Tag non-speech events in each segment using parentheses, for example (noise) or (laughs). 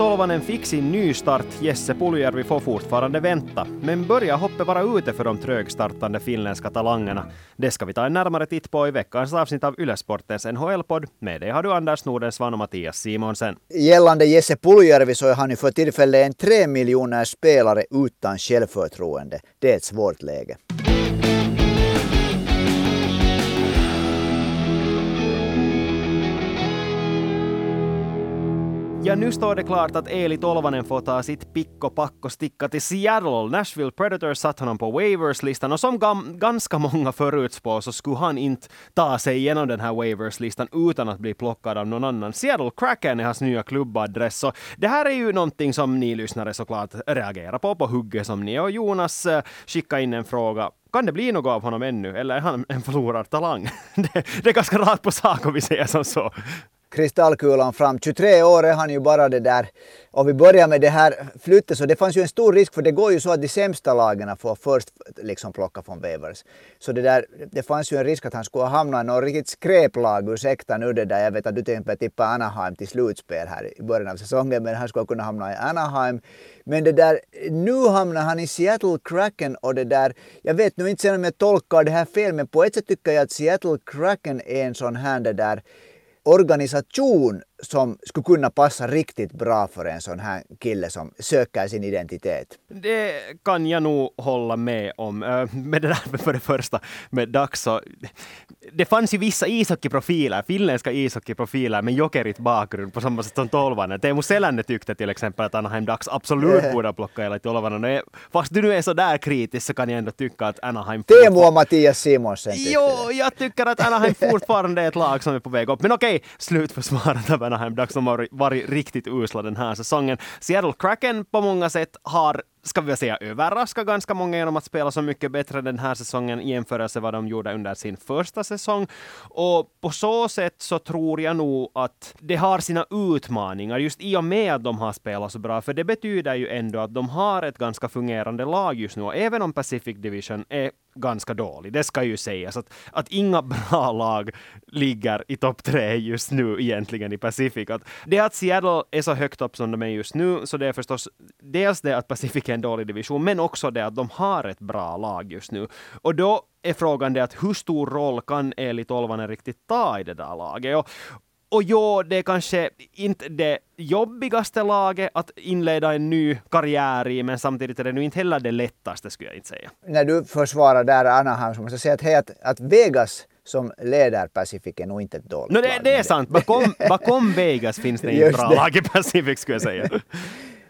Tolvanen fick sin nystart. Jesse Puljärvi får fortfarande vänta. Men börjar hoppet vara ute för de trögstartande finländska talangerna? Det ska vi ta en närmare titt på i veckans avsnitt av Ylesportens NHL-podd. Med dig har du Anders Nordensvan och Mattias Simonsen. Gällande Jesse Puljärvi så är han ju för tillfället en tre miljoner spelare utan självförtroende. Det är ett svårt läge. Ja, nu står det klart att Eli Tolvanen får ta sitt pick och pack och sticka till Seattle. Nashville Predators satt honom på waivers-listan och som gam- ganska många förutspår så skulle han inte ta sig igenom den här waivers-listan utan att bli plockad av någon annan. Seattle Kraken är hans nya klubbadress så det här är ju någonting som ni lyssnare såklart reagerar på på hugget som ni och Jonas eh, skickade in en fråga kan det bli något av honom ännu, eller är han en förlorad talang? (laughs) det, det är ganska rakt på sak om vi säger som så kristallkulan fram. 23 år är han ju bara det där. Och vi börjar med det här flyttet så det fanns ju en stor risk för det går ju så att de sämsta lagen får först liksom plocka från waivers. Så det där, det fanns ju en risk att han skulle hamna i något riktigt skräplag, ursäkta nu det där. Jag vet att du tänkte tippa Anaheim till slutspel här i början av säsongen men han skulle kunna hamna i Anaheim. Men det där, nu hamnar han i Seattle Kraken och det där, jag vet nu inte sen om jag tolkar det här fel men på ett sätt tycker jag att Seattle Kraken är en sån här det där organisation som skulle kunna passa riktigt bra för en sån här kille som söker sin identitet. Det kan jag nog hålla med om. Med det där för det första med Dax så det fanns ju vissa ishockeyprofiler, finländska ishockeyprofiler med jokerit bakgrund på samma sätt som Tolvanen. Teemu Selänne tyckte till exempel att Anaheim Ducks absolut borde plocka hela Tolvanen. Fast du nu är så där kritisk så kan jag ändå tycka att Anaheim... Teemu och Mattias Simonsen Jo, jag tycker att Anaheim fortfarande är ett lag som är på väg upp. Men okej, slutförsvaret av Anaheim Ducks De har varit riktigt usla den här säsongen. Seattle Kraken på många sätt har ska vi säga överraska ganska många genom att spela så mycket bättre den här säsongen i jämförelse med vad de gjorde under sin första säsong. Och på så sätt så tror jag nog att det har sina utmaningar just i och med att de har spelat så bra, för det betyder ju ändå att de har ett ganska fungerande lag just nu. Och även om Pacific Division är ganska dålig, det ska ju sägas att, att inga (laughs) bra lag ligger i topp tre just nu egentligen i Pacific. Att det att Seattle är så högt upp som de är just nu, så det är förstås dels det att Pacific är en dålig division, men också det att de har ett bra lag just nu. Och då är frågan det att hur stor roll kan Eli Tolvanen riktigt ta i det där laget? Och, och jo, det är kanske inte det jobbigaste laget att inleda en ny karriär i, men samtidigt är det nu inte heller det lättaste skulle jag inte säga. När du försvarar där Anaheim så måste jag säga att, hej, att, att Vegas som leder Pacific är nog inte ett dåligt no, det, lag. Det är sant. Bakom, (laughs) bakom Vegas finns det inte bra det. lag i Pacific skulle jag säga. (laughs)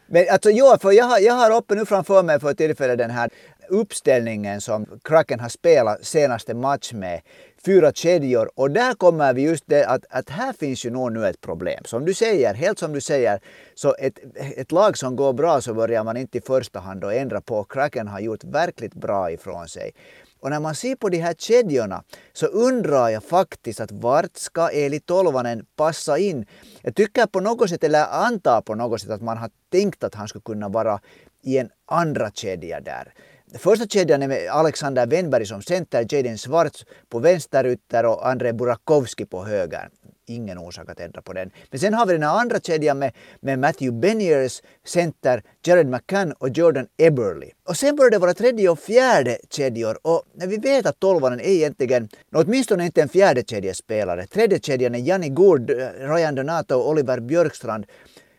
Men alltså jo, för jag har, jag har uppe nu framför mig för tillfället den här uppställningen som Kraken har spelat senaste match med. Fyra kedjor och där kommer vi just det att, att här finns ju nog nu ett problem. Som du säger, helt som du säger, så ett, ett lag som går bra så börjar man inte i första hand att ändra på. Kraken har gjort verkligt bra ifrån sig. Och när man ser på de här kedjorna så undrar jag faktiskt att vart ska Eli Tolvanen passa in? Jag tycker på något sätt, eller antar på något sätt att man har tänkt att han skulle kunna vara i en andra kedja där. Första kedjan är med Alexander Wennberg som center, Jaden Schwartz på vänsterytter och André Burakovsky på höger. Ingen orsak att ändra på den. Men sen har vi den här andra kedjan med, med Matthew Beniers, center, Jared McCann och Jordan Eberly. Och sen börjar det vara tredje och fjärde kedjor och när vi vet att tolvanen är egentligen, åtminstone inte en fjärde kedjespelare. Tredje kedjan är Janni Gord, eh, Ryan Donato och Oliver Björkstrand.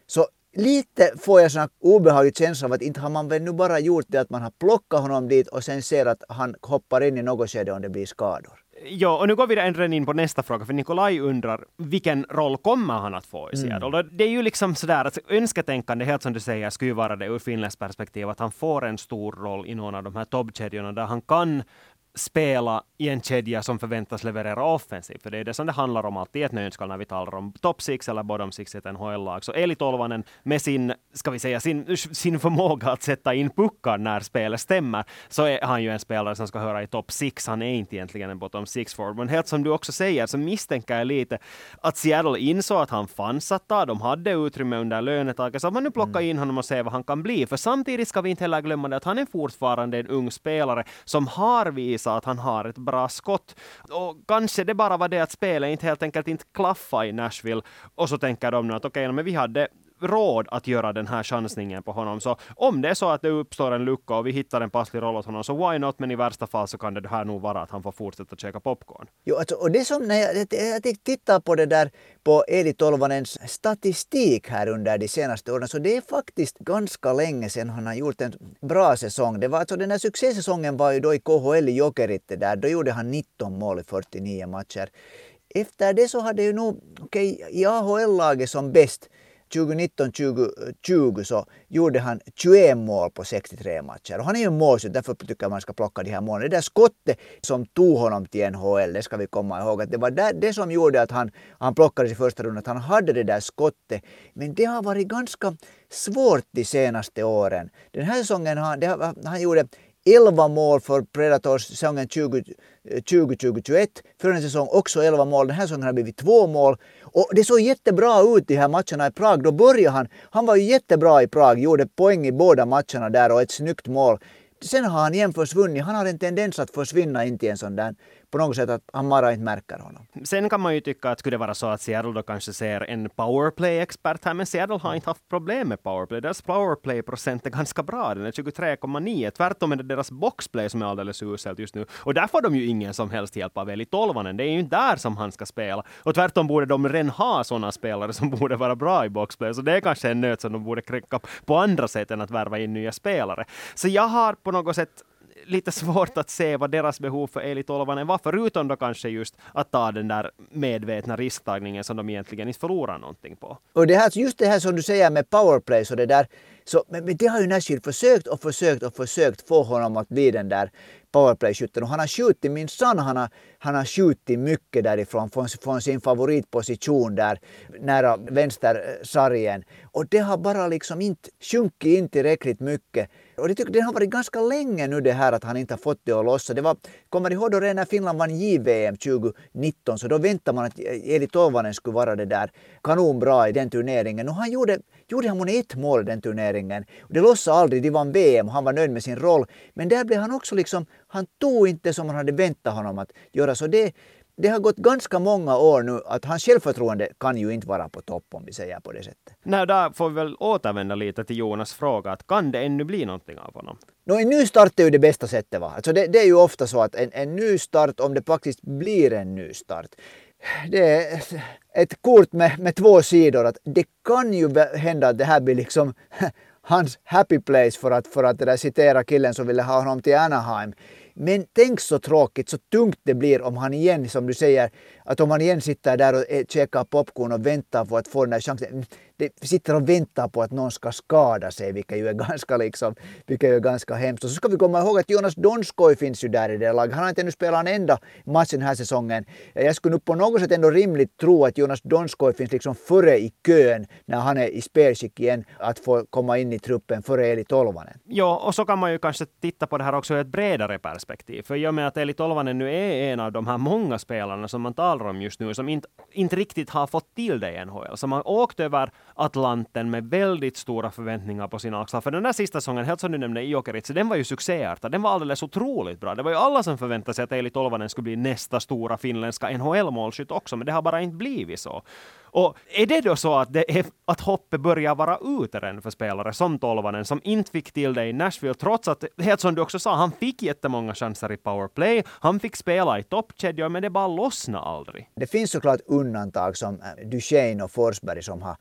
Så lite får jag sån obehaglig känsla av att inte har man väl nu bara gjort det att man har plockat honom dit och sen ser att han hoppar in i något skede om det blir skador. Ja, och nu går vi redan in på nästa fråga, för Nikolaj undrar vilken roll kommer han att få i Seattle? Mm. Det är ju liksom sådär att önsketänkande, helt som du säger, skulle ju vara det ur Finlands perspektiv, att han får en stor roll i någon av de här toppkedjorna där han kan spela i en kedja som förväntas leverera offensivt. För det är det som det handlar om alltid i ett nötskal när vi talar om top six eller bottom six i ett NHL-lag. Så Eli Tolvanen med sin, ska vi säga, sin, sin förmåga att sätta in puckar när spelet stämmer, så är han ju en spelare som ska höra i top six. Han är inte egentligen en bottom six forward. Men helt som du också säger så misstänker jag lite att Seattle insåg att han fanns att ta. De hade utrymme under lönetaket, så att man nu plockar in honom och ser vad han kan bli. För samtidigt ska vi inte heller glömma det att han är fortfarande en ung spelare som har visat att han har ett bra skott. Och kanske det bara var det att spelet inte helt enkelt inte klaffade i Nashville. Och så tänker de nu att okej, okay, men vi hade råd att göra den här chansningen på honom. Så om det är så att det uppstår en lucka och vi hittar en passlig roll åt honom, så why not? Men i värsta fall så kan det här nog vara att han får fortsätta käka popcorn. Jo, alltså, och det som när jag, jag tittar på det där på Eli Tolvanens statistik här under de senaste åren, så det är faktiskt ganska länge sedan han har gjort en bra säsong. Det var alltså den här succésäsongen var ju då i KHL i Jokerit det där, då gjorde han 19 mål i 49 matcher. Efter det så hade ju nog, okej, okay, i AHL-laget som bäst 2019-2020 så gjorde han 21 mål på 63 matcher. Och han är ju en målskytt, därför tycker jag man ska plocka de här målen. Det där skottet som tog honom till NHL, det ska vi komma ihåg. Att det var där, det som gjorde att han, han plockades i första rundan, att han hade det där skottet. Men det har varit ganska svårt de senaste åren. Den här säsongen, han, det, han gjorde 11 mål för Predators säsongen 2020-2021. Förra säsongen också 11 mål. Den här säsongen har det blivit två mål. Och det såg jättebra ut de här matcherna i Prag. Då började han. Han var ju jättebra i Prag, gjorde poäng i båda matcherna där och ett snyggt mål. Sen har han igen försvunnit. Han har en tendens att försvinna in till en sån där på något sätt att han bara inte märker honom. Sen kan man ju tycka att skulle det vara så att Seattle då kanske ser en powerplay-expert här, men Seattle har inte haft problem med powerplay. Deras powerplay-procent är ganska bra, den är 23,9. Tvärtom är det deras boxplay som är alldeles uselt just nu. Och där får de ju ingen som helst hjälp av Eli Tolvanen. Det är ju inte där som han ska spela. Och tvärtom borde de redan ha sådana spelare som borde vara bra i boxplay. Så det är kanske en nöt som de borde kränka på andra sätt än att värva in nya spelare. Så jag har på något sätt lite svårt att se vad deras behov för Eli Tolvanen var, förutom då kanske just att ta den där medvetna risktagningen som de egentligen inte förlorar någonting på. Och det här, just det här som du säger med powerplay, så det där, så, men, men det har ju Nashville försökt och försökt och försökt få honom att bli den där powerplay-skytten. Och han har skjutit, minsann han har, han har skjutit mycket därifrån, från, från sin favoritposition där nära vänstersargen. Eh, och det har bara liksom inte sjunkit in tillräckligt mycket. Och det, tycker, det har varit ganska länge nu det här att han inte har fått det att lossa. Det var, kommer ihåg då redan när Finland vann JVM 2019 så då väntade man att e- Eli Tolvanen skulle vara det där kanonbra i den turneringen. Och han gjorde, gjorde han ett mål i den turneringen. Det lossade aldrig, de vann VM och han var nöjd med sin roll. Men där blev han också liksom, han tog inte som man hade väntat honom att göra. Så det, det har gått ganska många år nu att hans självförtroende kan ju inte vara på topp om vi säger på det sättet. Nej, där får vi väl återvända lite till Jonas fråga, att kan det ännu bli någonting av honom? No, en ny start är ju det bästa sättet. Va? Alltså det, det är ju ofta så att en, en ny start, om det faktiskt blir en ny start, det är ett kort med, med två sidor. Att det kan ju hända att det här blir liksom (laughs) hans happy place för att, för att det där citera killen som ville ha honom till Anaheim. Men tänk så tråkigt, så tungt det blir om han igen, som du säger, att om man igen sitter där och eh, käkar popcorn och väntar på att få den där chansen mm, det sitter och väntar på att någon ska skada sig, vilket ju är (laughs) ganska, liksom, vilket är ganska hemskt. Och så ska vi komma ihåg att Jonas Donskoj finns ju där i det laget. Han har inte ännu spelat en enda match den här säsongen. Eh, jag skulle nu på något sätt ändå rimligt tro att Jonas Donskoj finns liksom före i kön när han är i spelskick igen att få komma in i truppen före Eli Tolvanen. Ja, och så kan man ju kanske titta på det här också ur ett bredare perspektiv. För i och med att Eli Tolvanen nu är en av de här många spelarna som man talar om just nu, som inte, inte riktigt har fått till det i NHL, som har åkt över Atlanten med väldigt stora förväntningar på sina axlar. För den där sista säsongen, helt som du nämnde i den var ju succéartad. Den var alldeles otroligt bra. Det var ju alla som förväntade sig att Eili Tolvanen skulle bli nästa stora finländska NHL-målskytt också, men det har bara inte blivit så. Och är det då så att, det är, att hoppet börjar vara ute redan för spelare som Tolvanen, som inte fick till det i Nashville, trots att, helt som du också sa, han fick jättemånga chanser i powerplay, han fick spela i toppkedjor, men det bara lossnade aldrig. Det finns såklart undantag som äh, Duchene och Forsberg som har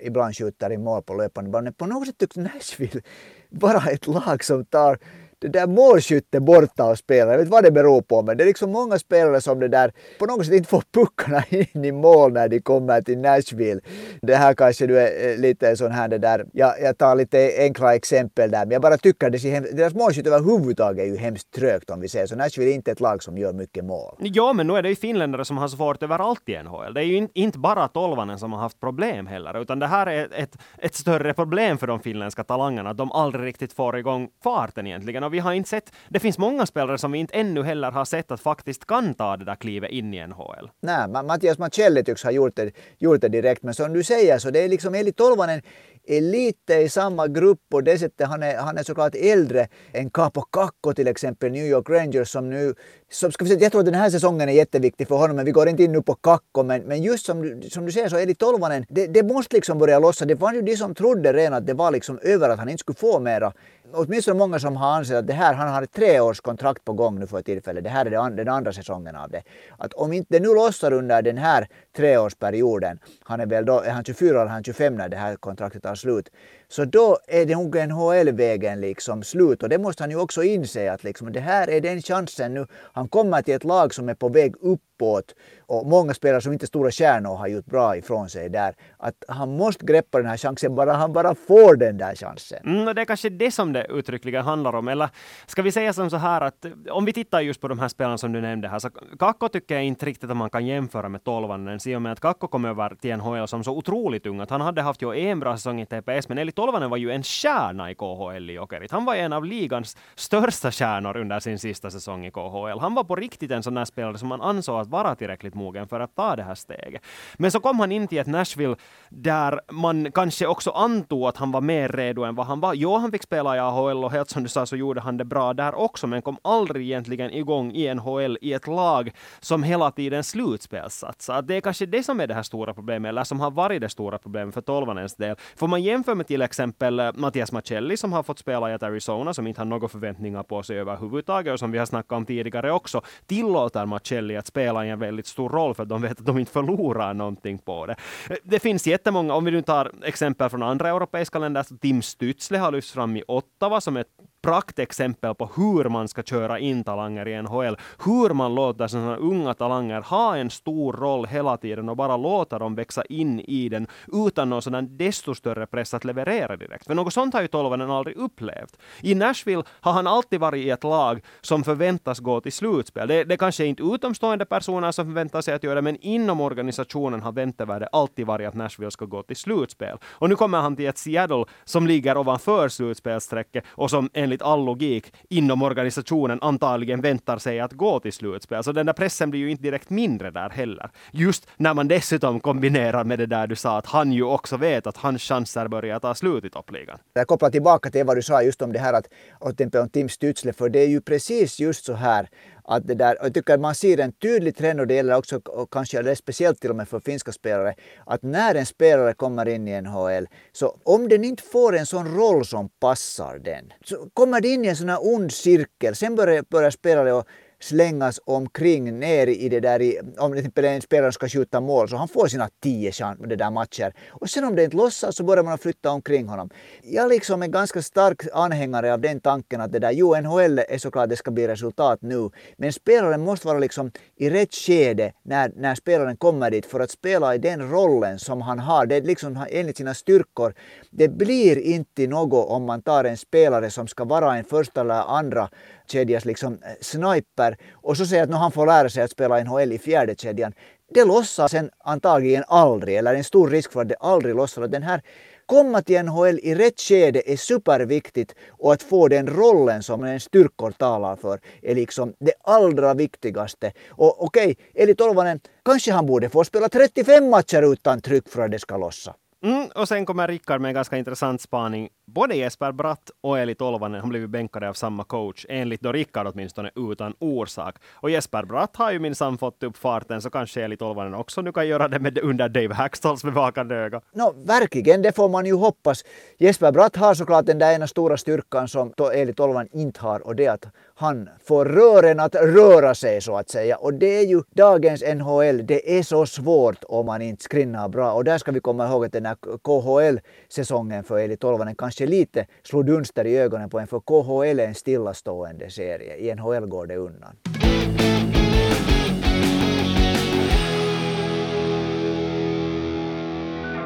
ibland skjuter i mål på löpande band, men på något sätt tycks Nashville (laughs) vara ett lag som tar det där målskyttet borta och spelar. Jag vet vad det beror på men det är liksom många spelare som det där på något sätt inte får puckarna (laughs) in i mål när de kommer till Nashville. Det här kanske du är eh, lite sån här det där, jag, jag tar lite enkla exempel där men jag bara tycker det ser hemskt, deras målskytte överhuvudtaget är ju hemskt trögt om vi säger så. Nashville är inte ett lag som gör mycket mål. Ja men nu är det ju finländare som har svårt överallt i NHL. Det är ju inte bara tolvanen som har haft problem heller utan det här är ett, ett större problem för de finländska talangerna att de aldrig riktigt får igång farten egentligen och vi har inte sett, det finns många spelare som vi inte ännu heller har sett att faktiskt kan ta det där klivet in i NHL. Nej, Mattias Macelli tycks ha gjort det, gjort det direkt, men som du säger så det är liksom Eli Tolvanen är lite i samma grupp på det sättet. Han är, han är såklart äldre än Capo Kakko till exempel, New York Rangers som nu... Som, ska vi säga, jag tror att den här säsongen är jätteviktig för honom, men vi går inte in nu på Kakko. Men, men just som, som du säger så, Eli Tolvanen, det, det måste liksom börja lossa. Det var ju de som trodde redan att det var liksom över, att han inte skulle få mera åtminstone många som har ansett att det här, han har ett treårskontrakt på gång nu för tillfället. Det här är den andra säsongen av det. Att om inte det nu lossar under den här treårsperioden, han är väl då, är han 24 eller han 25 när det här kontraktet tar slut, så då är det nog NHL-vägen liksom slut och det måste han ju också inse att liksom, det här är den chansen nu. Han kommer till ett lag som är på väg uppåt och många spelare som inte är stora stjärnor har gjort bra ifrån sig där. Att han måste greppa den här chansen bara han bara får den där chansen. Mm, det är kanske det som det uttryckligen handlar om. Eller ska vi säga som så här att om vi tittar just på de här spelarna som du nämnde här, så Kakko tycker jag inte riktigt att man kan jämföra med Tolvanen, i och med att Kakko kom över till NHL som så otroligt ung, att han hade haft ju en bra säsong i TPS, men enligt Tolvanen var ju en stjärna i KHL i Jokerit. Han var en av ligans största stjärnor under sin sista säsong i KHL. Han var på riktigt en sån där spelare som man ansåg att vara tillräckligt mogen för att ta det här steget. Men så kom han in till ett Nashville där man kanske också antog att han var mer redo än vad han var. Jo, han fick spela i AHL och helt som du sa så gjorde han det bra där också, men kom aldrig egentligen igång i NHL i ett lag som hela tiden slutspelssatsar. Det är kanske det som är det här stora problemet, eller som har varit det stora problemet för tolvanens del. Får man jämföra med till exempel eh, Mattias Macelli som har fått spela i Arizona, som inte har några förväntningar på sig överhuvudtaget och som vi har snackat om tidigare också, tillåter Macelli att spela i en väldigt stor roll för att de vet att de inte förlorar någonting på det. Eh, det finns jättemånga, om vi nu tar exempel från andra europeiska länder, Tim Stützle har lyfts fram i Ottawa som ett praktexempel på hur man ska köra in talanger i NHL. Hur man låter sådana unga talanger ha en stor roll hela tiden och bara låta dem växa in i den utan någon sådan desto större press att leverera direkt. För något sånt har ju Tolvanen aldrig upplevt. I Nashville har han alltid varit i ett lag som förväntas gå till slutspel. Det, det kanske är inte utomstående personer som förväntar sig att göra det, men inom organisationen har väntevärdet alltid varit att Nashville ska gå till slutspel. Och nu kommer han till ett Seattle som ligger ovanför slutspelsträcket och som enligt all logik inom organisationen antagligen väntar sig att gå till slutspel. Så den där pressen blir ju inte direkt mindre där heller. Just när man dessutom kombinerar med det där du sa att han ju också vet att hans chanser börjar ta slut i toppligan. Jag kopplar tillbaka till vad du sa just om det här att och om Tim Stützle, för det är ju precis just så här att det där, jag tycker att man ser en tydlig trend och det gäller också och kanske det speciellt till och med för finska spelare, att när en spelare kommer in i NHL, så om den inte får en sån roll som passar den, så kommer det in i en sån här ond cirkel. Sen börjar, börjar spelare slängas omkring ner i det där, i, om till exempel en spelare ska skjuta mål så han får sina tio det där matcher. Och sen om det inte lossar så börjar man flytta omkring honom. Jag liksom är ganska stark anhängare av den tanken att det där, jo NHL är såklart det ska bli resultat nu, men spelaren måste vara liksom i rätt skede när, när spelaren kommer dit för att spela i den rollen som han har. Det är liksom enligt sina styrkor. Det blir inte något om man tar en spelare som ska vara en första eller andra kedjas liksom eh, sniper och så säger att han får lära sig att spela NHL i fjärde kedjan. Det lossar sen antagligen aldrig, eller en stor risk för att det aldrig lossar. Den här komma till NHL i rätt skede är superviktigt och att få den rollen som en styrkor talar för är liksom det allra viktigaste. Och okej, okay, Eli Tolvanen, kanske han borde få spela 35 matcher utan tryck för att det ska lossa. Mm, och sen kommer Rickard med en ganska intressant spaning. Både Jesper Bratt och Eli Tolvanen har blivit bänkade av samma coach, enligt då Rickard åtminstone utan orsak. Och Jesper Bratt har ju minsann fått upp farten, så kanske Eli Tolvanen också nu kan göra det med under Dave Hackstalls bevakande öga. No, verkligen, det får man ju hoppas. Jesper Bratt har såklart den där ena stora styrkan som Eli Tolvanen inte har, och det är att han får rören att röra sig så att säga. Och det är ju dagens NHL, det är så svårt om man inte skrinnar bra. Och där ska vi komma ihåg att den här KHL-säsongen för Eli Tolvanen kanske lite slog dunster i ögonen på en, för KHL är en stillastående serie. I NHL går det undan.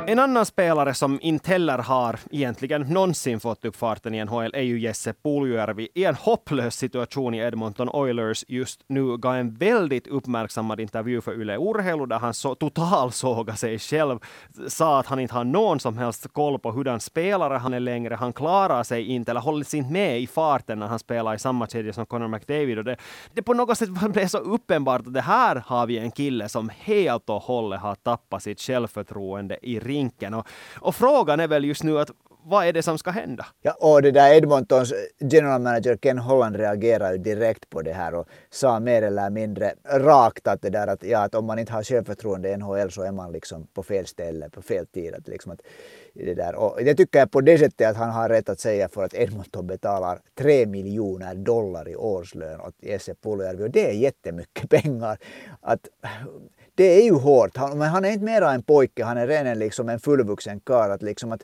En annan spelare som inte heller har egentligen någonsin fått upp farten i NHL är ju Jesse Puljujärvi. I en hopplös situation i Edmonton Oilers just nu gav en väldigt uppmärksammad intervju för Yle Urheilu där han så totalsågade sig själv. Sa att han inte har någon som helst koll på hurdan spelare han är längre. Han klarar sig inte eller håller sig inte med i farten när han spelar i samma kedja som Connor McDavid. Och det, det på något sätt (laughs) blev så uppenbart att det här har vi en kille som helt och hållet har tappat sitt självförtroende i rinken. Och, och frågan är väl just nu att vad är det som ska hända? Ja, och det där Edmontons general manager Ken Holland reagerade ju direkt på det här och sa mer eller mindre rakt att det där att, ja, att om man inte har självförtroende i NHL så är man liksom på fel ställe på fel tid. Att liksom att det där. Och det tycker jag på det sättet att han har rätt att säga för att Edmonton betalar 3 miljoner dollar i årslön åt Jesse Puljärvi och det är jättemycket (laughs) pengar. Att, det är ju hårt, han, men han är inte mera en pojke, han är redan liksom en fullvuxen karl. Att liksom att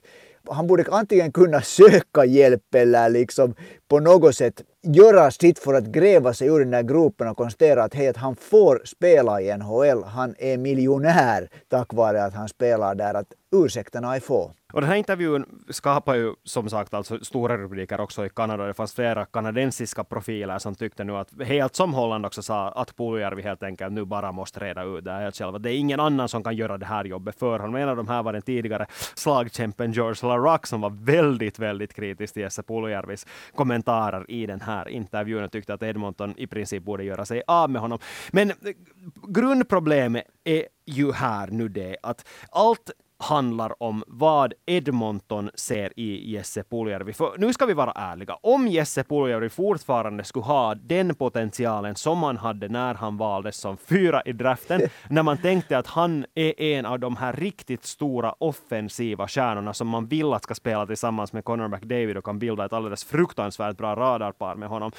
han borde antingen kunna söka hjälp eller liksom på något sätt göra sitt för att gräva sig ur den där gropen och konstatera att, hej, att han får spela i NHL. Han är miljonär tack vare att han spelar där. Att ursäkterna är få. Och den här intervjun skapar ju som sagt alltså stora rubriker också i Kanada. Det fanns flera kanadensiska profiler som tyckte nu att, helt som Holland också sa, att Puljärvi helt enkelt nu bara måste reda ut det helt själv. Det är ingen annan som kan göra det här jobbet för honom. En av de här var den tidigare slagkämpen George LaRock som var väldigt, väldigt kritisk till Jesse Puljärvis kommentarer i den här intervjun och tyckte att Edmonton i princip borde göra sig av med honom. Men grundproblemet är ju här nu det att allt handlar om vad Edmonton ser i Jesse Puljärvi. För nu ska vi vara ärliga. Om Jesse Puljärvi fortfarande skulle ha den potentialen som han hade när han valdes som fyra i draften, (laughs) när man tänkte att han är en av de här riktigt stora offensiva stjärnorna som man vill att ska spela tillsammans med Connor McDavid och kan bilda ett alldeles fruktansvärt bra radarpar med honom.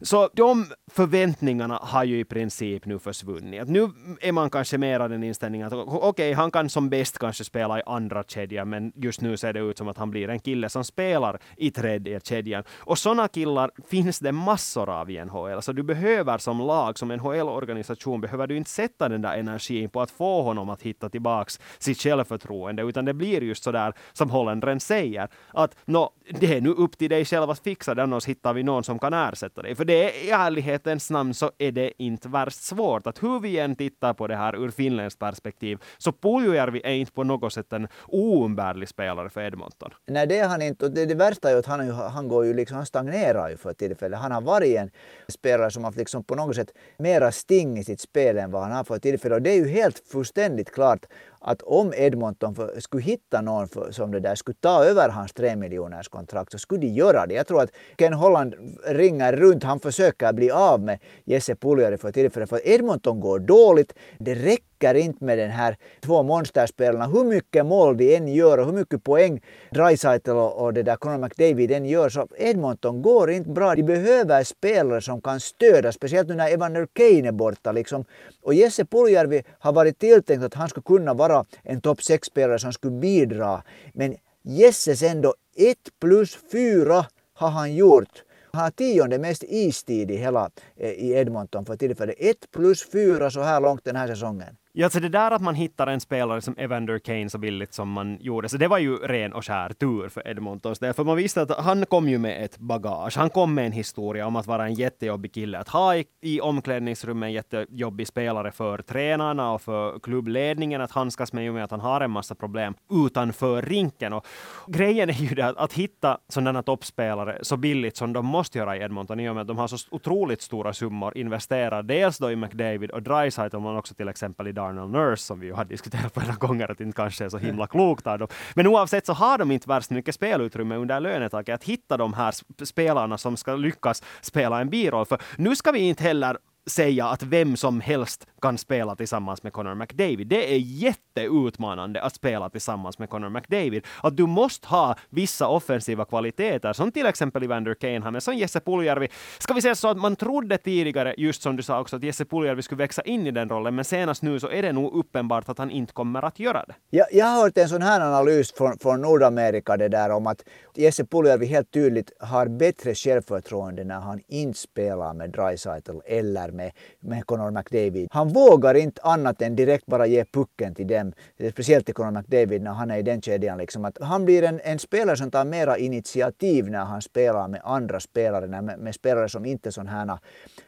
Så de förväntningarna har ju i princip nu försvunnit. Nu är man kanske mer av den inställningen att okej, okay, han kan som bäst kanske spela spela i andra kedjan, men just nu ser det ut som att han blir en kille som spelar i tredje kedjan. Och sådana killar finns det massor av i NHL. Så du behöver som lag, som NHL-organisation, behöver du inte sätta den där energin på att få honom att hitta tillbaks sitt självförtroende, utan det blir just sådär som Hollandren säger, att no, det är nu upp till dig själv att fixa det, annars hittar vi någon som kan ersätta dig. För det är i ärlighetens namn så är det inte värst svårt. Att hur vi än tittar på det här ur finländskt perspektiv, så Puljujärvi är inte på något något sätt en oumbärlig spelare för Edmonton. Nej, det är han inte. Och det, det värsta är ju att han, han går ju liksom, han stagnerar ju för tillfället. Han har varit en spelare som har liksom på något sätt mera sting i sitt spel än vad han har för tillfället. Och det är ju helt fullständigt klart att om Edmonton för, skulle hitta någon för, som det där skulle ta över hans 3 miljoners kontrakt så skulle de göra det. Jag tror att Ken Holland ringer runt, han försöker bli av med Jesse Puljari för tillfället. För Edmonton går dåligt. Det räcker inte med den här två monsterspelarna. Hur mycket mål de än gör och hur mycket poäng Dreisaitl och, och det där Conor McDavid än gör så Edmonton går inte bra. De behöver spelare som kan stödja, speciellt nu när Evander Kane är borta. Liksom. Och Jesse Puljärvi har varit tilltänkt att han skulle kunna vara en topp 6-spelare som skulle bidra. Men Jesses ändå 1 plus 4 har han gjort. Han har tionde mest istid i hela eh, i Edmonton för tillfället. 1 plus 4 så här långt den här säsongen. Ja, alltså det där att man hittar en spelare som Evander Kane så billigt som man gjorde, så det var ju ren och skär tur för Edmontons del. För man visste att han kom ju med ett bagage. Han kom med en historia om att vara en jättejobbig kille. Att ha i, i omklädningsrummet en jättejobbig spelare för tränarna och för klubbledningen att handskas med, med att han har en massa problem utanför rinken. Och grejen är ju det att, att hitta sådana toppspelare så billigt som de måste göra i Edmonton i och med att de har så otroligt stora summor investerade. Dels då i McDavid och Dreisaitl, men också till exempel i Darnell Nurse som vi ju har diskuterat flera gånger att det inte kanske är så himla klokt av dem. Men oavsett så har de inte värst mycket spelutrymme under lönetaket att hitta de här spelarna som ska lyckas spela en biroll. För nu ska vi inte heller säga att vem som helst kan spela tillsammans med Connor McDavid. Det är jätteutmanande att spela tillsammans med Connor McDavid. Att du måste ha vissa offensiva kvaliteter, som till exempel Evander Kane som Jesse Puljärvi. Ska vi säga så att man trodde tidigare, just som du sa också, att Jesse Puljärvi skulle växa in i den rollen, men senast nu så är det nog uppenbart att han inte kommer att göra det. Ja, jag har hört en sån här analys från, från Nordamerika, det där om att Jesse Puljärvi helt tydligt har bättre självförtroende när han inte spelar med Dreisaitl eller med, med Conor McDavid. Han vågar inte annat än direkt bara ge pucken till dem. Speciellt till Conor McDavid när han är i den kedjan. Liksom. Att han blir en, en spelare som tar mera initiativ när han spelar med andra spelare, med, med spelare som inte är sådana här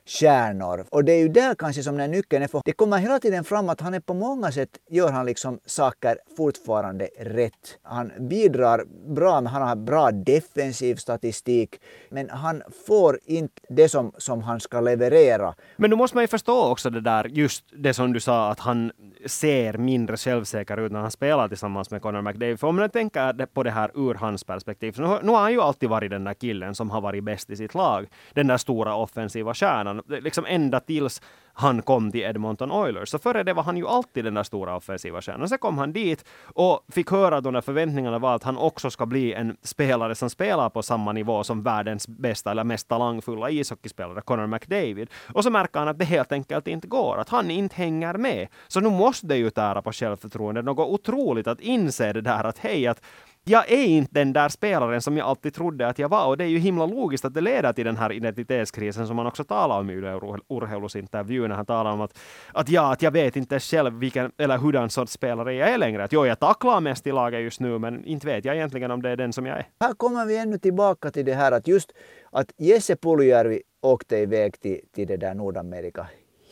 stjärnor. Och det är ju där kanske som den nyckeln är. För det kommer hela tiden fram att han är på många sätt gör han liksom saker fortfarande rätt. Han bidrar bra, men han har bra defensiv statistik. Men han får inte det som, som han ska leverera. Men nu måste man ju förstå också det där just just det som du sa, att han ser mindre självsäker ut när han spelar tillsammans med Conor McDavid. För om man tänker på det här ur hans perspektiv, så nu, nu har han ju alltid varit den där killen som har varit bäst i sitt lag. Den där stora offensiva stjärnan. Liksom ända tills han kom till Edmonton Oilers. Så före det var han ju alltid den där stora offensiva stjärnan. Sen kom han dit och fick höra att de där förväntningarna var att han också ska bli en spelare som spelar på samma nivå som världens bästa eller mest talangfulla ishockeyspelare, Connor McDavid. Och så märker han att det helt enkelt inte går, att han inte hänger med. Så nu måste det ju tära på självförtroendet, Något otroligt att inse det där att hej, att jag är inte den där spelaren som jag alltid trodde att jag var. Och det är ju himla logiskt att det leder till den här identitetskrisen som man också talar om i Yle Urheilus intervju när han talar om att, att ja, att jag vet inte själv vilken, eller hurdan sorts spelare jag är längre. Att jo, jag tacklar mest i laget just nu, men inte vet jag egentligen om det är den som jag är. Här kommer vi ännu tillbaka till det här att just att Jesse Puljärvi åkte iväg till, till det där Nordamerika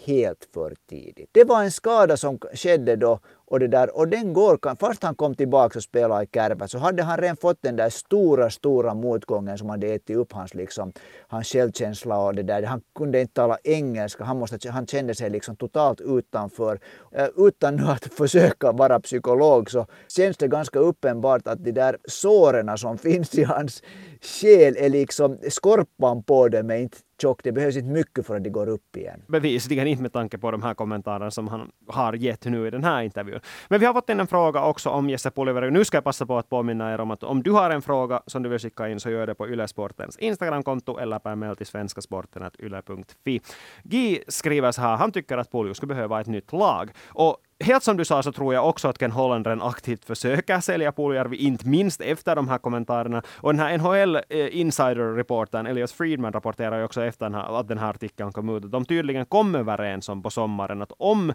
helt för tidigt. Det var en skada som skedde då och, det där, och den går, fast han kom tillbaka och spelade i Kärpä så hade han redan fått den där stora, stora motgången som hade ätit upp hans, liksom, hans självkänsla och det där. Han kunde inte tala engelska, han, måste, han kände sig liksom totalt utanför. Eh, utan nu (laughs) att försöka vara psykolog så känns det ganska uppenbart att de där såren som finns i hans själ är liksom skorpan på dem är inte tjock. Det behövs inte mycket för att det går upp igen. Bevisligen inte med tanke på de här kommentarerna som han har gett nu i den här intervjun. Men vi har fått in en fråga också om Jesse Puljujärvi. Nu ska jag passa på att påminna er om att om du har en fråga som du vill skicka in så gör det på Ylesportens Instagramkonto eller per mail till svenskasporten.yle.fi. Gi skriver så här, han tycker att Puljo skulle behöva ett nytt lag. Och helt som du sa så tror jag också att Ken Hollandren aktivt försöker sälja Puljärvi, inte minst efter de här kommentarerna. Och den här NHL eh, Insider-reportern Elias Friedman rapporterar ju också efter den här, att den här artikeln kom ut, att de tydligen kom överens om på sommaren att om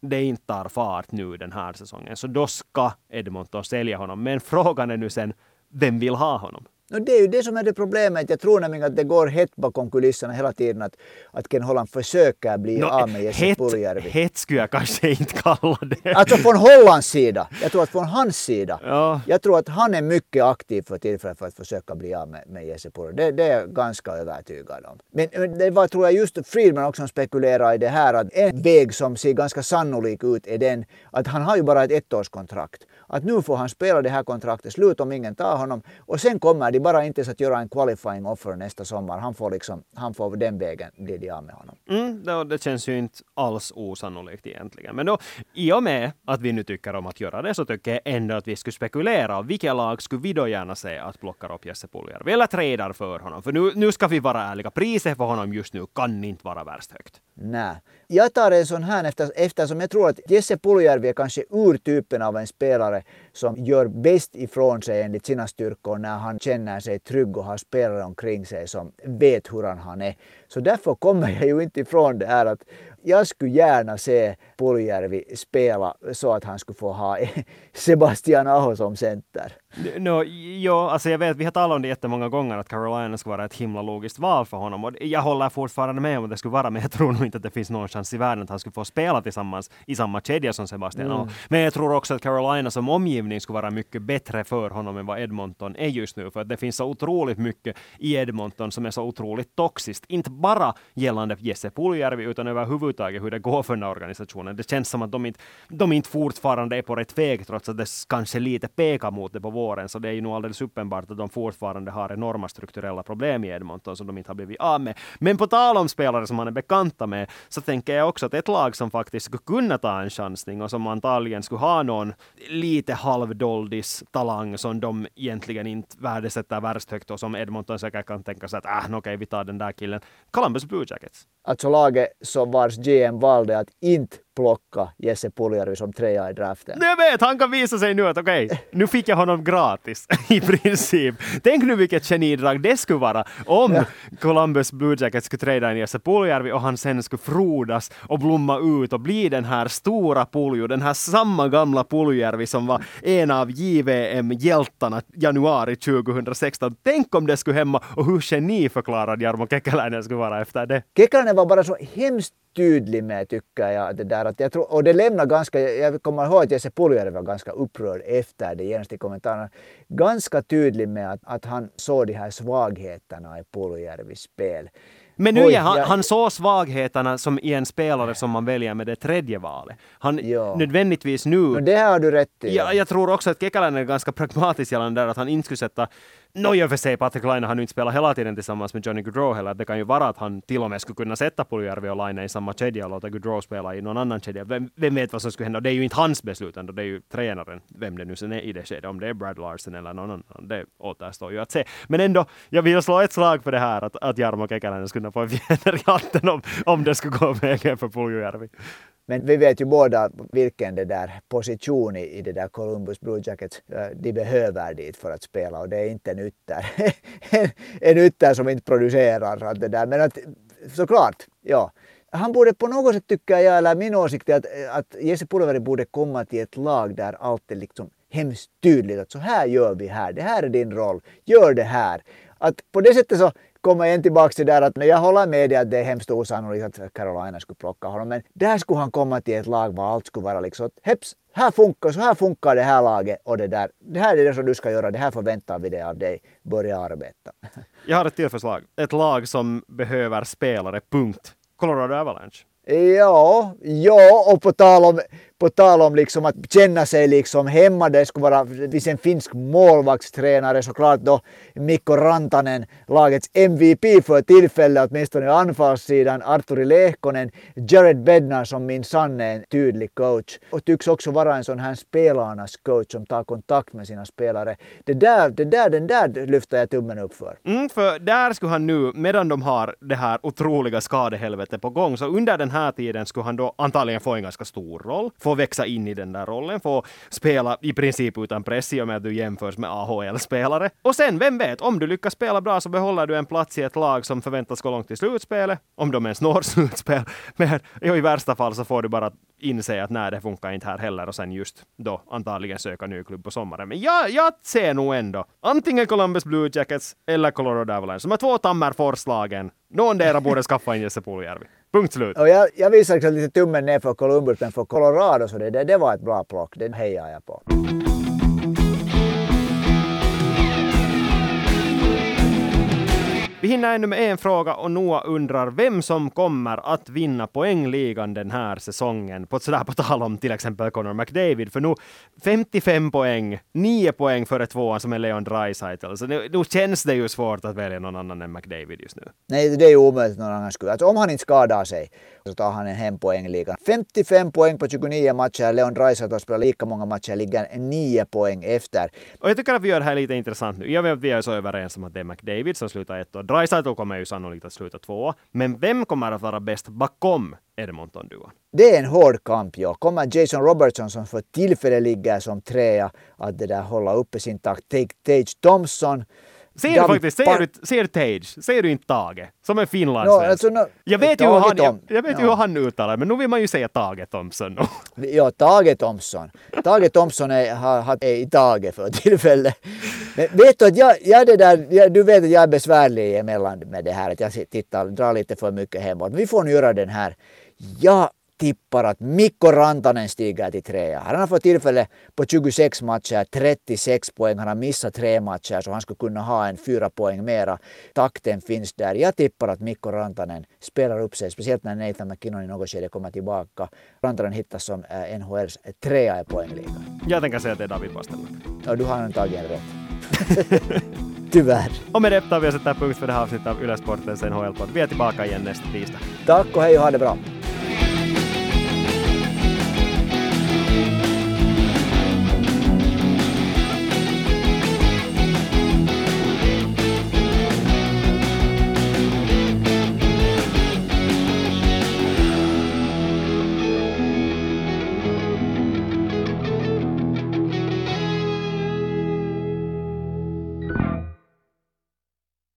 det inte tar fart nu den här säsongen, så då ska Edmonton sälja honom. Men frågan är nu sen, vem vill ha honom? No, det är ju det som är det problemet. Jag tror nämligen att det går hett bakom kulisserna hela tiden att, att Ken Holland försöker bli no, av med Jesse Puljärvi. Hett skulle jag kanske inte kalla det. Alltså från Hollands sida. Jag tror att från hans sida. Ja. Jag tror att han är mycket aktiv för tillfället för att försöka bli av med, med Jesse Puljärvi. Det, det, är jag ganska övertygad om. Men, men det var tror jag just Friedman också som spekulerar i det här att en väg som ser ganska sannolik ut är den att han har ju bara ett ettårskontrakt. Att nu får han spela det här kontraktet slut om ingen tar honom och sen kommer de bara inte att göra en qualifying offer nästa sommar. Han får, liksom, han får den vägen bli de av med honom. Mm, det, det känns ju inte alls osannolikt egentligen. Men då, i och med att vi nu tycker om att göra det så tycker jag ändå att vi skulle spekulera. Vilka lag skulle vi då gärna se att plockar upp Jesse Puljärvi eller tradar för honom? För nu, nu ska vi vara ärliga. Priset för honom just nu kan inte vara värst högt. Nej. Jag tar en sån här efter, eftersom jag tror att Jesse Puljärvi är kanske urtypen av en spelare som gör bäst ifrån sig enligt sina styrkor när han känner sig trygg och har spelare omkring sig som vet hur han är. Så därför kommer jag ju inte ifrån det här att jag skulle gärna se Puljärvi spela så att han skulle få ha (laughs) Sebastian Aho som center. No, jo, alltså jag vet, vi har talat om det jättemånga gånger att Carolina skulle vara ett himla logiskt val för honom. Och jag håller fortfarande med om att det skulle vara, men jag tror nog inte att det finns någon chans i världen att han skulle få spela tillsammans i samma kedja som Sebastian mm. Men jag tror också att Carolina som omgivning skulle vara mycket bättre för honom än vad Edmonton är just nu. För att det finns så otroligt mycket i Edmonton som är så otroligt toxiskt. Inte bara gällande Jesse Puljärvi, utan överhuvudtaget hur det går för den här organisationen. Det känns som att de inte, de inte fortfarande är på rätt väg, trots att det kanske lite pekar mot det på våren. så det är ju nog alldeles uppenbart att de fortfarande har enorma strukturella problem i Edmonton som de inte har blivit av med. Men på tal om spelare som man är bekanta med, så tänker jag också att ett lag som faktiskt skulle kunna ta en chansning och som antagligen skulle ha någon lite halvdoldis talang som de egentligen inte värdesätter värst högt och som Edmonton säkert kan tänka sig att äh, okej, okay, vi tar den där killen. Columbus Blue Jackets. Alltså laget som vars GM valde att inte plocka Jesse Puljärvi som trea i draften. Jag vet, han kan visa sig nu att okej, okay, nu fick jag honom gratis (laughs) i princip. Tänk nu vilket genidrag det skulle vara om ja. Columbus Blue Jackets skulle träda in Jesse Puljärvi och han sen skulle frodas och blomma ut och bli den här stora Pulju, den här samma gamla Puljärvi som var en av JVM-hjältarna januari 2016. Tänk om det skulle hemma och hur geniförklarad Jarmo Kekäläinen skulle vara efter det. Kekäläinen var bara så hemskt tydlig med tycker jag. Det där, att jag tror, och det lämnar ganska, jag kommer ihåg att Jesse Puljärvi var ganska upprörd efter det genast i kommentarerna. Ganska tydlig med att, att han såg de här svagheterna i Puljärvis spel. Men nu Oj, är han, jag- han såg svagheterna som i en spelare som man väljer med det tredje valet. Han Ja. nödvändigtvis nu Men det här har du rätt i. Ja, jag tror också att Kekäläinen är ganska pragmatisk gällande där att han inte skulle sätta Nå i och för sig, Patrik Laine har nu inte spelat hela tiden tillsammans med Johnny Gaudreau heller. Det kan ju vara att han till och med skulle kunna sätta Puljujärvi och Laine i samma kedja och låta Gaudreau spela i någon annan kedja. Vem, vem vet vad som skulle hända? Och det är ju inte hans beslut ändå, det är ju tränaren, vem det nu sen är i det skedet. Om det är Brad Larsen eller någon annan, det återstår ju att se. Men ändå, jag vill slå ett slag för det här att, att Jarmo Kekäläinen skulle kunna få en fjäder i hatten om, om det skulle gå vägen för Puljujärvi. Men vi vet ju båda vilken det där position i, i det där Columbus Blue Jackets äh, de behöver dit för att spela och det är inte nu ytter. (laughs) en, ytter som inte producerar att det där. Men att, såklart, ja. Han borde på något sätt tycker jag, eller min åsikt är att, att Jesse Pulveri borde komma till ett lag där allt är liksom hemskt tydligt att så här gör vi här, det här är din roll, gör det här. Att på det sättet så kommer jag igen tillbaka till där att jag håller med dig att det är hemskt osannolikt att Carolina skulle plocka honom. Men där skulle han komma till ett lag var allt skulle vara liksom att heps, här funkar, så här funkar det här laget och det där. Det här är det som du ska göra, det här förväntar vi dig av dig. Börja arbeta. (laughs) Jag har ett till förslag. Ett lag som behöver spelare, punkt. Colorado Avalanche. Ja, ja, och på tal om, på tal om liksom att känna sig liksom hemma, det skulle vara, det finns en finsk målvaktstränare såklart då, Mikko Rantanen, lagets MVP för tillfället, åtminstone i anfallssidan, Arturi Lehkonen, Jared Bednar som min sanne är en tydlig coach och tycks också vara en sån här spelarnas coach som tar kontakt med sina spelare. Det där, det där, den där lyfter jag tummen upp för. Mm, för där skulle han nu, medan de har det här otroliga skadehelvetet på gång, så under den här tiden skulle han då antagligen få en ganska stor roll, få växa in i den där rollen, få spela i princip utan press i och med att du jämförs med AHL-spelare. Och sen, vem vet, om du lyckas spela bra så behåller du en plats i ett lag som förväntas gå långt i slutspelet, om de ens når (laughs) slutspel. Men i värsta fall så får du bara inse att nej, det funkar inte här heller och sen just då antagligen söka ny klubb på sommaren. Men jag, jag ser nog ändå antingen Columbus Blue Jackets eller Colorado Avalanche. som är två Tammerforslagen. Någondera borde skaffa in Jesse Puljärvi. Punkt slut. Och jag, jag visar liksom lite tummen ner för Columbus, men för Colorado så det, det, det var ett bra plock. Den hejar jag på. Vi hinner ännu med en fråga och Noah undrar vem som kommer att vinna poängligan den här säsongen. På, sådär på tal om till exempel Connor McDavid. För nu 55 poäng, 9 poäng före tvåan som är Leon Draisaitl. Så nu, nu känns det ju svårt att välja någon annan än McDavid just nu. Nej, det är ju omöjligt någon annan skulle. Alltså, om han inte skadar sig så tar han en hem poängliga. 55 poäng på 29 matcher. Leon Draisaitl spelar lika många matcher, ligger 9 poäng efter. Och jag tycker att vi gör det här lite intressant nu. Jag vet att vi är så överens om att det är McDavid som slutar ett och Draisaitl kommer ju sannolikt att sluta tvåa. Men vem kommer att vara bäst bakom Edmonton-duon? Det är en hård kamp, ja. Kommer Jason Robertson som för tillfället ligger som trea att det där hålla uppe sin takt. Take Tage Thompson. Ser du faktiskt, ser du, ser Tage? Ser du inte Tage? Som är finlandssvensk. No, alltså, no, jag vet ju hur han, jag, jag vet ja. hur han uttalar men nu vill man ju säga Tage Thompson. Ja, Tage Thompson. Tage Thompson är, har, har, är i Tage för tillfället. Men vet du att jag, jag det där, jag, du vet att jag är besvärlig emellan med det här att jag tittar, drar lite för mycket hemåt. Men vi får nu göra den här. Jag tippar att Mikko Rantanen stiger till trea. Han har fått tillfälle på 26 matcher, 36 poäng. Han har missat tre matcher så han skulle kunna ha en fyra poäng mera. Takten finns där. Jag tippar att Mikko Rantanen spelar upp sig, speciellt när Nathan McKinnon i något skede kommer tillbaka. Rantanen hittas som eh, NHLs trea i poängligan. Jag tänker säga att det är David Pasternak. Och du har antagligen rätt. (laughs) Tyvärr. Och med det tar vi och sätter punkt för det här avsnittet av Yle Sportens NHL-podd. Vi är tillbaka igen nästa tisdag. Tack och hej och ha det bra.